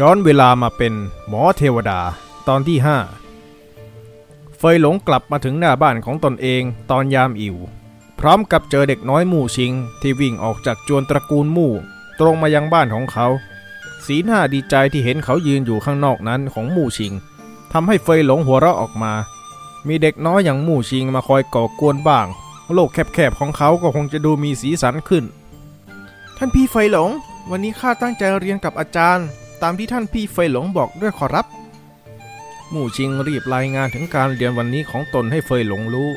ย้อนเวลามาเป็นหมอเทวดาตอนที่ 5 เฟยหลงกลับมาถึงหน้าบ้านของตนเองตอนยามอิวพร้อมกับเจอเด็กน้อยมู่ชิง ที่วิ่งออกจากจวนตระกูลมู่ ตรงมายังบ้านของเขา สีหน้าดีใจที่เห็นเขายืนอยู่ข้างนอกนั้นของมู่ชิงทำให้เฟยหลงหัวเราะออกมา มีเด็กน้อยอย่างมู่ชิงมาคอยก่อกวนบ้าง โลกแคบๆของเขาก็คงจะดูมีสีสันขึ้น ท่านพี่เฟยหลง วันนี้ข้าตั้งใจเรียนกับอาจารย์ ตามที่ท่านพี่เฟยหลงบอกด้วยขอรับมู่ชิงรีบรายงานถึงการเรียนวันนี้ของตนให้เฟยหลงรู้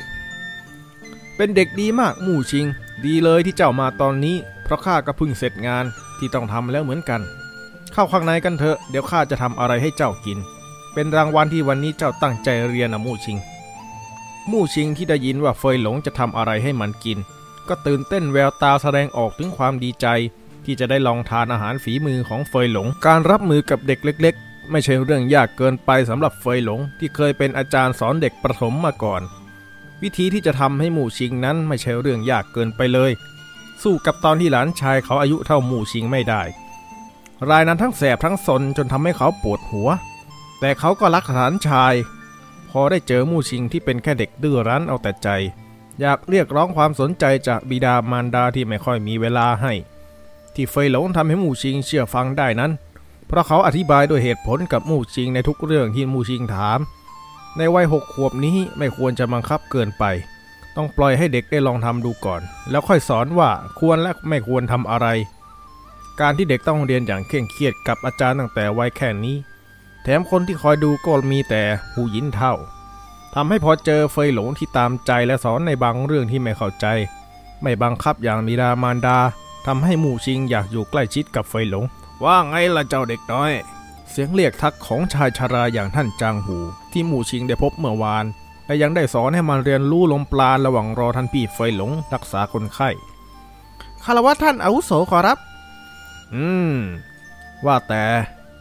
เป็นเด็กดีมากมู่ชิง ดีเลยที่เจ้ามาตอนนี้ เพราะข้าก็เพิ่งเสร็จงานที่ต้องทำแล้วเหมือนกัน เข้าข้างในกันเถอะเดี๋ยวข้าจะทำอะไรให้เจ้ากิน เป็นรางวัลที่วันนี้เจ้าตั้งใจเรียนนะมู่ชิง มู่ชิงที่ได้ยินว่าเฟยหลงจะทำอะไรให้มันกิน ก็ตื่นเต้นแววตาแสดงออกถึงความดีใจ ที่จะได้ลองทานอาหารฝีมือของเฟยหลง การรับมือกับเด็กเล็ก ๆ ไม่ใช่เรื่องยากเกินไปสำหรับเฟยหลง ที่เคยเป็นอาจารย์สอนเด็กประถมมาก่อน วิธีที่จะทำให้หมู่ชิงนั้นไม่ใช่เรื่องยากเกินไปเลย สู้กับตอนที่หลานชายเขาอายุเท่าหมู่ชิงไม่ได้ รายนั้นทั้งแสบทั้งสนจนทำให้เขาปวดหัว แต่เขาก็รักหลานชาย พอได้เจอหมู่ชิงที่เป็นแค่เด็กดื้อรั้นเอาแต่ใจอยากเรียกร้องความสนใจจากบิดามารดาที่ไม่ค่อยมีเวลาให้ ที่เฟยหลงทำให้หมู่ชิงเชื่อฟังได้นั้น เพราะเขาอธิบายด้วยเหตุผลกับหมู่ชิงในทุกเรื่องที่หมู่ชิงถาม ในวัยหกขวบนี้ไม่ควรจะบังคับเกินไป ต้องปล่อยให้เด็กได้ลองทำดูก่อน แล้วค่อยสอนว่าควรและไม่ควรทำอะไร การที่เด็กต้องเรียนอย่างเคร่งเครียดกับอาจารย์ตั้งแต่วัยแค่นี้ แถมคนที่คอยดูก็มีแต่หูยินเท่าทำให้พอเจอเฟยหลงที่ตามใจและสอนในบางเรื่องที่ไม่เข้าใจ ไม่บังคับอย่างมีดามารดา ทำให้หมู่ชิงอยากอยู่ใกล้ชิดกับเฟหลง ว่าไงล่ะเจ้าเด็กน้อย เสียงเรียกทักของชายชาราอย่างท่านจางหู ที่หมู่ชิงได้พบเมื่อวาน และยังได้สอนให้มันเรียนรู้ลมปราณระหว่างรอท่านพี่เฟหลงรักษาคนไข้คารวะท่านอาวุโสขอรับ อืม ว่าแต่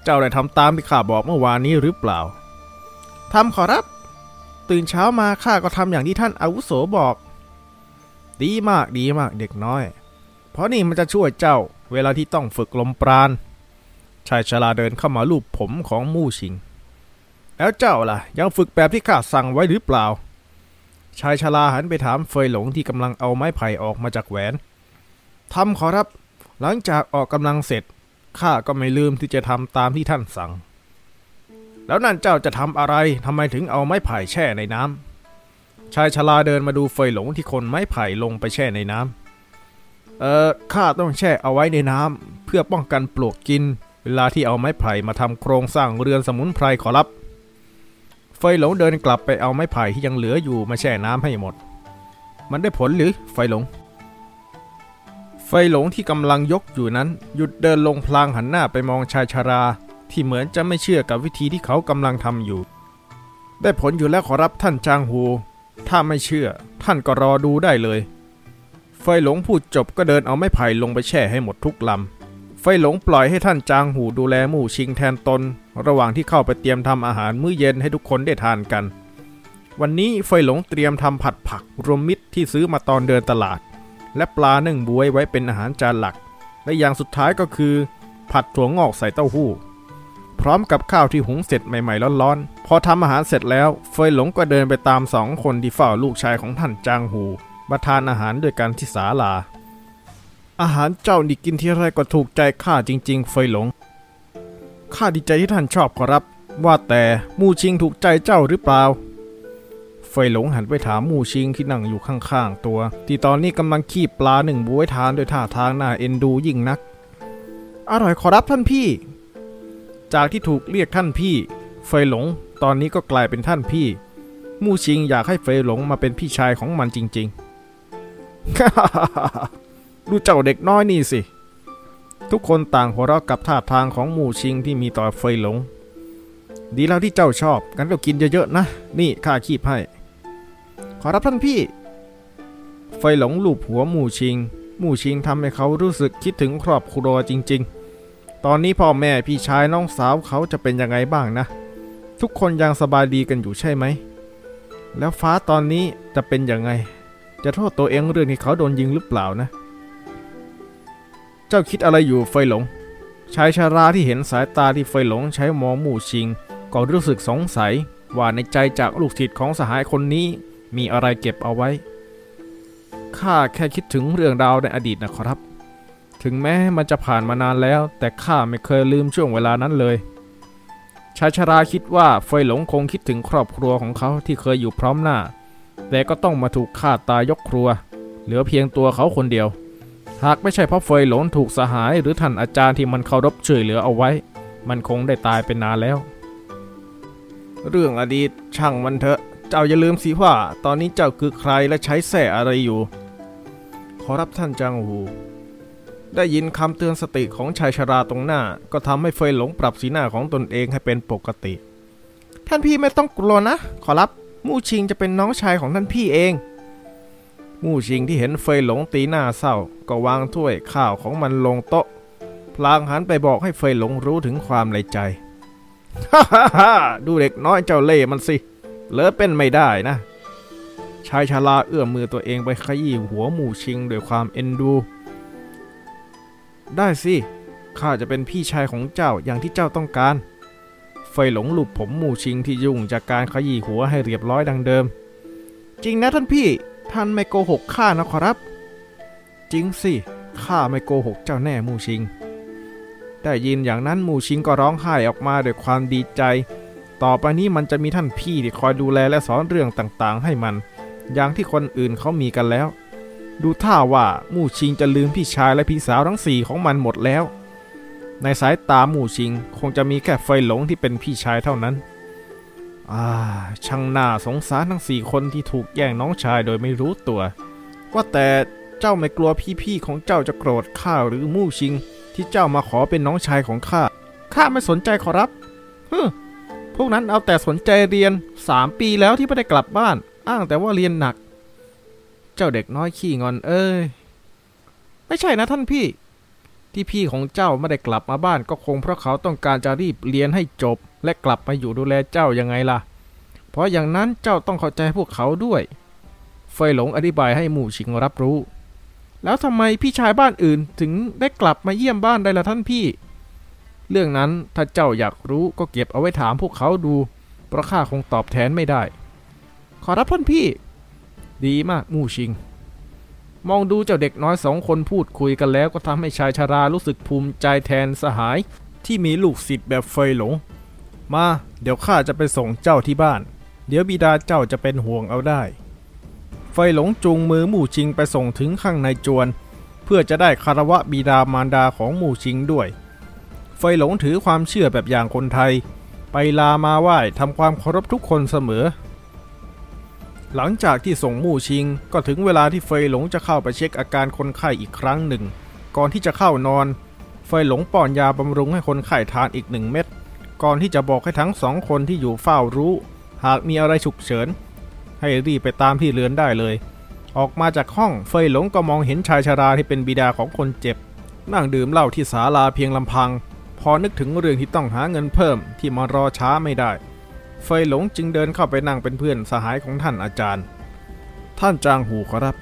เจ้าได้ทำตามที่ข้าบอกเมื่อวานนี้หรือเปล่าทำขอรับ ตื่นเช้ามาข้าก็ทำอย่างที่ท่านอาวุโสบอก ดีมากดีมากเด็กน้อย เพราะนี่มันจะช่วยเจ้าเวลาที่ต้องฝึกลมปราณ ชายชราเดินเข้ามาลูบผมของมู่ชิง แล้วเจ้าล่ะ ยังฝึกแบบที่ข้าสั่งไว้หรือเปล่า ชายชราหันไปถามเฟยหลงที่กำลังเอาไม้ไผ่ออกมาจากแหวน ทำขอรับ หลังจากออกกำลังเสร็จข้าก็ไม่ลืมที่จะทำตามที่ท่านสั่ง แล้วนั่นเจ้าจะทำอะไรทำไมถึงเอาไม้ไผ่แช่ในน้ำชายชราเดินมาดูเฟยหลงที่คนไม้ไผ่ลงไปแช่ในน้ำ เออข้าต้องแช่เอาไว้ในน้ำเพื่อป้องกันปลวกกิน เวลาที่เอาไม้ไผ่มาทำโครงสร้างเรือนสมุนไพรขอรับเฟหลงเดินกลับไปเอาไม้ไผ่ที่ยังเหลืออยู่มาแช่น้ำให้หมด มันได้ผลหรือไฟหลง ไฟหลงที่กำลังยกอยู่นั้น หยุดเดินลงพลางหันหน้าไปมองชายชารา ที่เหมือนจะไม่เชื่อกับวิธีที่เขากำลังทำอยู่ ได้ผลอยู่แล้วขอรับท่านจางหูถ้าไม่เชื่อ ท่านก็รอดูได้เลย ไฟหลงพูดจบก็เดินเอาไม้ไผ่ลงไปแช่ให้หมดทุกลำ ไฟหลงปล่อยให้ท่านจางหูดูแลหมู่ชิงแทนตน ระหว่างที่เข้าไปเตรียมทำอาหารมื้อเย็นให้ทุกคนได้ทานกัน วันนี้ไฟหลงเตรียมทำผัดผักรวมมิตรที่ซื้อมาตอนเดินตลาด และปลานึ่งบวยไว้เป็นอาหารจานหลัก และอย่างสุดท้ายก็คือ ผัดถั่วงอกใส่เต้าหู้ พร้อมกับข้าวที่หุงเสร็จใหม่ๆร้อนๆ พอทำอาหารเสร็จแล้ว เฟยหลงก็เดินไปตามสองคนที่เฝ้าลูกชายของท่านจางหู มาทานอาหารด้วยกันที่ศาลา อาหารเจ้านี่กินที่ไรก็ถูกใจข้าจริง ๆ เฟยหลง ข้าดีใจที่ท่านชอบขอรับ ว่าแต่มู่ชิงถูกใจเจ้าหรือเปล่า เฟยหลงหันไปถามมู่ชิงที่นั่งอยู่ข้างๆตัว ที่ตอนนี้กำลังคีบปลาหนึ่งบวยทานด้วยท่าทางน่าเอ็นดูยิ่งนัก อร่อยขอรับท่านพี่ จากที่ถูกเรียกท่านพี่ เฟยหลงตอนนี้ก็กลายเป็นท่านพี่ มู่ชิงอยากให้เฟยหลงมาเป็นพี่ชายของมันจริง ๆ ดูเจ้าเด็กน้อยนี่สิ ทุกคนต่างหัวเราะกับท่าทางของหมู่ชิงที่มีต่อเฟยหลง ดีแล้วที่เจ้าชอบงั้นก็กินเยอะๆนะ นี่ข้าคีบให้ ขอรับท่านพี่ ไฟหลงลูบหัวหมู่ชิง หมู่ชิงทำให้เขารู้สึกคิดถึงครอบครัวจริง ๆ ตอนนี้พ่อแม่พี่ชายน้องสาวเขาจะเป็นยังไงบ้างนะ ทุกคนยังสบายดีกันอยู่ใช่ไหม แล้วฟ้าตอนนี้จะเป็นยังไง จะโทษตัวเองเรื่องที่เขาโดนยิงหรือเปล่านะ เจ้าคิดอะไรอยู่ไฟหลง ชายชาราที่เห็นสายตาที่เฟหลงใช้มองมู่ชิง ก็รู้สึกสงสัยว่าในใจจากลูกศิษย์ของสหายคนนี้มีอะไรเก็บเอาไว้ ข้าแค่คิดถึงเรื่องราวในอดีตนะครับ ถึงแม้มันจะผ่านมานานแล้ว แต่ข้าไม่เคยลืมช่วงเวลานั้นเลย ชายชราคิดว่าเฟหลงคงคิดถึงครอบครัวของเขาที่เคยอยู่พร้อมหน้า แต่ก็ต้องมาถูกฆ่าตายยกครัว เหลือเพียงตัวเขาคนเดียว หากไม่ใช่เพราะเฟยหลงถูกสหายหรือท่านอาจารย์ที่มันเคารพช่วยเหลือเอาไว้ มันคงได้ตายเป็นนานแล้ว เรื่องอดีตช่างมันเถอะ เจ้าอย่าลืมสิว่า ตอนนี้เจ้าคือใครและใช้แส่อะไรอยู่ ขอรับท่านจางหู ได้ยินคำเตือนสติของชายชราตรงหน้า ก็ทำให้เฟยหลงปรับสีหน้าของตนเองให้เป็นปกติ ท่านพี่ไม่ต้องกลัวนะ ขอรับ มู่ชิงจะเป็นน้องชายของท่านพี่เอง มู่ชิงที่เห็นเฟยหลงตีหน้าเศร้าก็วางถ้วยข้าวของมันลงโต๊ะ พลางหันไปบอกให้เฟยหลงรู้ถึงความในใจฮ่าฮ่าฮ่าดูเด็กน้อยเจ้าเล่มันสิเลอเป็นไม่ได้นะ ชายชาลาเอื้อมมือตัวเองไปขยี้หัวหมู่ชิงด้วยความเอ็นดู ได้สิ ข้าจะเป็นพี่ชายของเจ้าอย่างที่เจ้าต้องการ ฟยหลงหลุบผมหมู่ชิงที่ยุ่งจากการขยี้หัวให้เรียบร้อยดังเดิม จริงนะท่านพี่ ท่านไม่โกหกข้านะขอรับ จริงสิข้าไม่โกหกเจ้าแน่หมู่ชิง ได้ยินอย่างนั้นหมู่ชิงก็ร้องไห้ออกมาด้วยความดีใจ ต่อไปนี้มันจะมีท่านพี่ที่คอยดูแลและสอนเรื่องต่างๆ ให้มัน อย่างที่คนอื่นเขามีกันแล้ว ดูท่าว่าหมู่ชิงจะลืมพี่ชายและพี่สาวทั้งสี่ของมันหมดแล้ว ในสายตาหมู่ชิงคงจะมีแค่เฟหลงที่เป็นพี่ชายเท่านั้น อ่า ช่างน่าสงสารทั้งสี่คนที่ถูกแย่งน้องชายโดยไม่รู้ตัว ว่าแต่เจ้าไม่กลัวพี่ๆของเจ้าจะโกรธข้าหรือมู่ชิง ที่เจ้ามาขอเป็นน้องชายของข้า ข้าไม่สนใจขอรับฮึพวกนั้นเอาแต่สนใจเรียนสามปีแล้วที่ไม่ได้กลับบ้าน อ้างแต่ว่าเรียนหนัก เจ้าเด็กน้อยขี้งอนเอ้ย ไม่ใช่นะท่านพี่ ที่พี่ของเจ้าไม่ได้กลับมาบ้านก็คงเพราะเขาต้องการจะรีบเรียนให้จบ และกลับมาอยู่ดูแลเจ้ายังไงล่ะ เพราะอย่างนั้นเจ้าต้องเข้าใจพวกเขาด้วย เฟยหลงอธิบายให้หมู่ชิงรับรู้ แล้วทำไมพี่ชายบ้านอื่นถึงได้กลับมาเยี่ยมบ้านได้ล่ะท่านพี่ เรื่องนั้นถ้าเจ้าอยากรู้ก็เก็บเอาไว้ถามพวกเขาดู เพราะข้าคงตอบแทนไม่ได้ ขอรับท่านพี่ ดีมากมู่ชิง มองดูเจ้าเด็กน้อยสองคนพูดคุยกันแล้วก็ทำให้ชายชารารู้สึกภูมิใจแทนสหาย ที่มีลูกศิษย์แบบเฟยหลง มา เดี๋ยวข้าจะไปส่งเจ้าที่บ้าน เดี๋ยวบิดาเจ้าจะเป็นห่วงเอาได้ เฟยหลงจูงมือหมู่ชิงไปส่งถึงข้างในจวน เพื่อจะได้คารวะบิดามารดาของหมู่ชิงด้วย เฟยหลงถือความเชื่อแบบอย่างคนไทย ไปลามาไหว้ทำความเคารพทุกคนเสมอ หลังจากที่ส่งมู่ชิง ก็ถึงเวลาที่เฟยหลงจะเข้าไปเช็คอาการคนไข้อีกครั้งหนึ่ง ก่อนที่จะเข้านอน เฟยหลงป้อนยาบำรุงให้คนไข้ทานอีกหนึ่งเม็ดก่อนที่จะบอกให้ทั้งสองคนที่อยู่เฝ้ารู้ หากมีอะไรฉุกเฉิน ให้รีบไปตามที่เรือนได้เลย ออกมาจากห้องเฟยหลงก็มองเห็นชายชาราที่เป็นบิดาของคนเจ็บ นั่งดื่มเหล้าที่ศาลาเพียงลำพัง พอนึกถึงเรื่องที่ต้องหาเงินเพิ่มที่มารอช้าไม่ได้ เฟยหลงจึงเดินเข้าไปนั่งเป็นเพื่อนสหายของท่านอาจารย์ ท่านจางหูขอรับ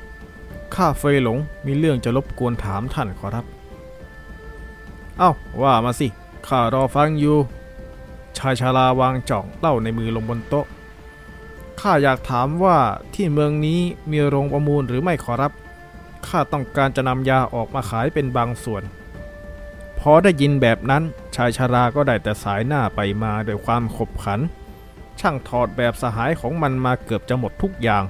ข้าเฟยหลงมีเรื่องจะรบกวนถามท่านขอรับ เอ้าว่ามาสิ ข้ารอฟังอยู่ ชายชาลาวางจ่องเหล้าในมือลงบนโต๊ะ ข้าอยากถามว่าที่เมืองนี้มีโรงประมูลหรือไม่ขอรับ ข้าต้องการจะนำยาออกมาขายเป็นบางส่วนพอได้ยินแบบนั้นชายชาราก็ได้แต่สายหน้าไปมาด้วยความขบขัน ช่างถอดแบบสหายของมันมาเกือบจะหมดทุกอย่าง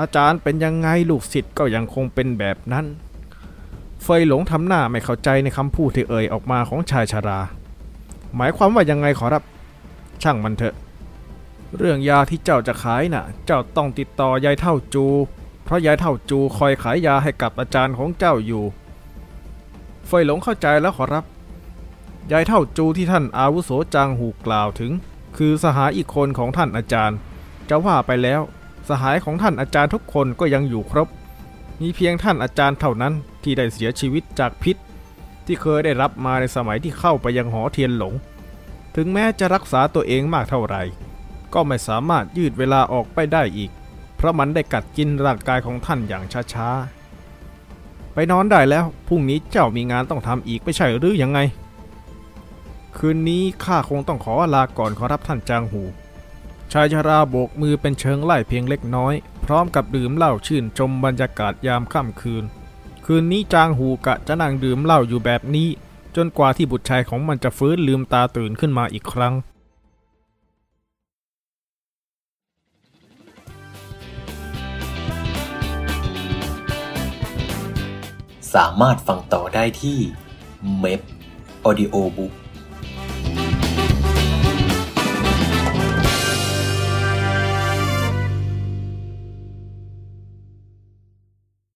อาจารย์เป็นยังไงลูกศิษย์ก็ยังคงเป็นแบบนั้น เฟยหลงทำหน้าไม่เข้าใจในคำพูดที่เอ่ยออกมาของชายชารา หมายความว่ายังไงขอรับ ช่างมันเถอะ เรื่องยาที่เจ้าจะขายน่ะ เจ้าต้องติดต่อยายเท่าจู เพราะยายเท่าจูคอยขายยาให้กับอาจารย์ของเจ้าอยู่ เฟยหลงเข้าใจแล้วขอรับยายเท่าจูที่ท่านอาวุโสจางหูกล่าวถึง คือสหายอีกคนของท่านอาจารย์ จะว่าไปแล้ว สหายของท่านอาจารย์ทุกคนก็ยังอยู่ครบ มีเพียงท่านอาจารย์เท่านั้นที่ได้เสียชีวิตจากพิษ ที่เคยได้รับมาในสมัยที่เข้าไปยังหอเทียนหลง ถึงแม้จะรักษาตัวเองมากเท่าไหร่ ก็ไม่สามารถยืดเวลาออกไปได้อีก เพราะมันได้กัดกินร่างกายของท่านอย่างช้าๆไปนอนได้แล้วพรุ่งนี้เจ้ามีงานต้องทำอีกไม่ใช่หรือยังไง คืนนี้ข้าคงต้องขอลาก่อนขอรับท่านจางหู ชายชราโบกมือเป็นเชิงไล่เพียงเล็กน้อย พร้อมกับดื่มเหล้าชื่นชมบรรยากาศยามค่ำคืน คืนนี้จางหูกะจะนั่งดื่มเหล้าอยู่แบบนี้ จนกว่าที่บุตรชายของมันจะฟื้นลืมตาตื่นขึ้นมาอีกครั้งสามารถฟังต่อได้ที่เม p Audio Book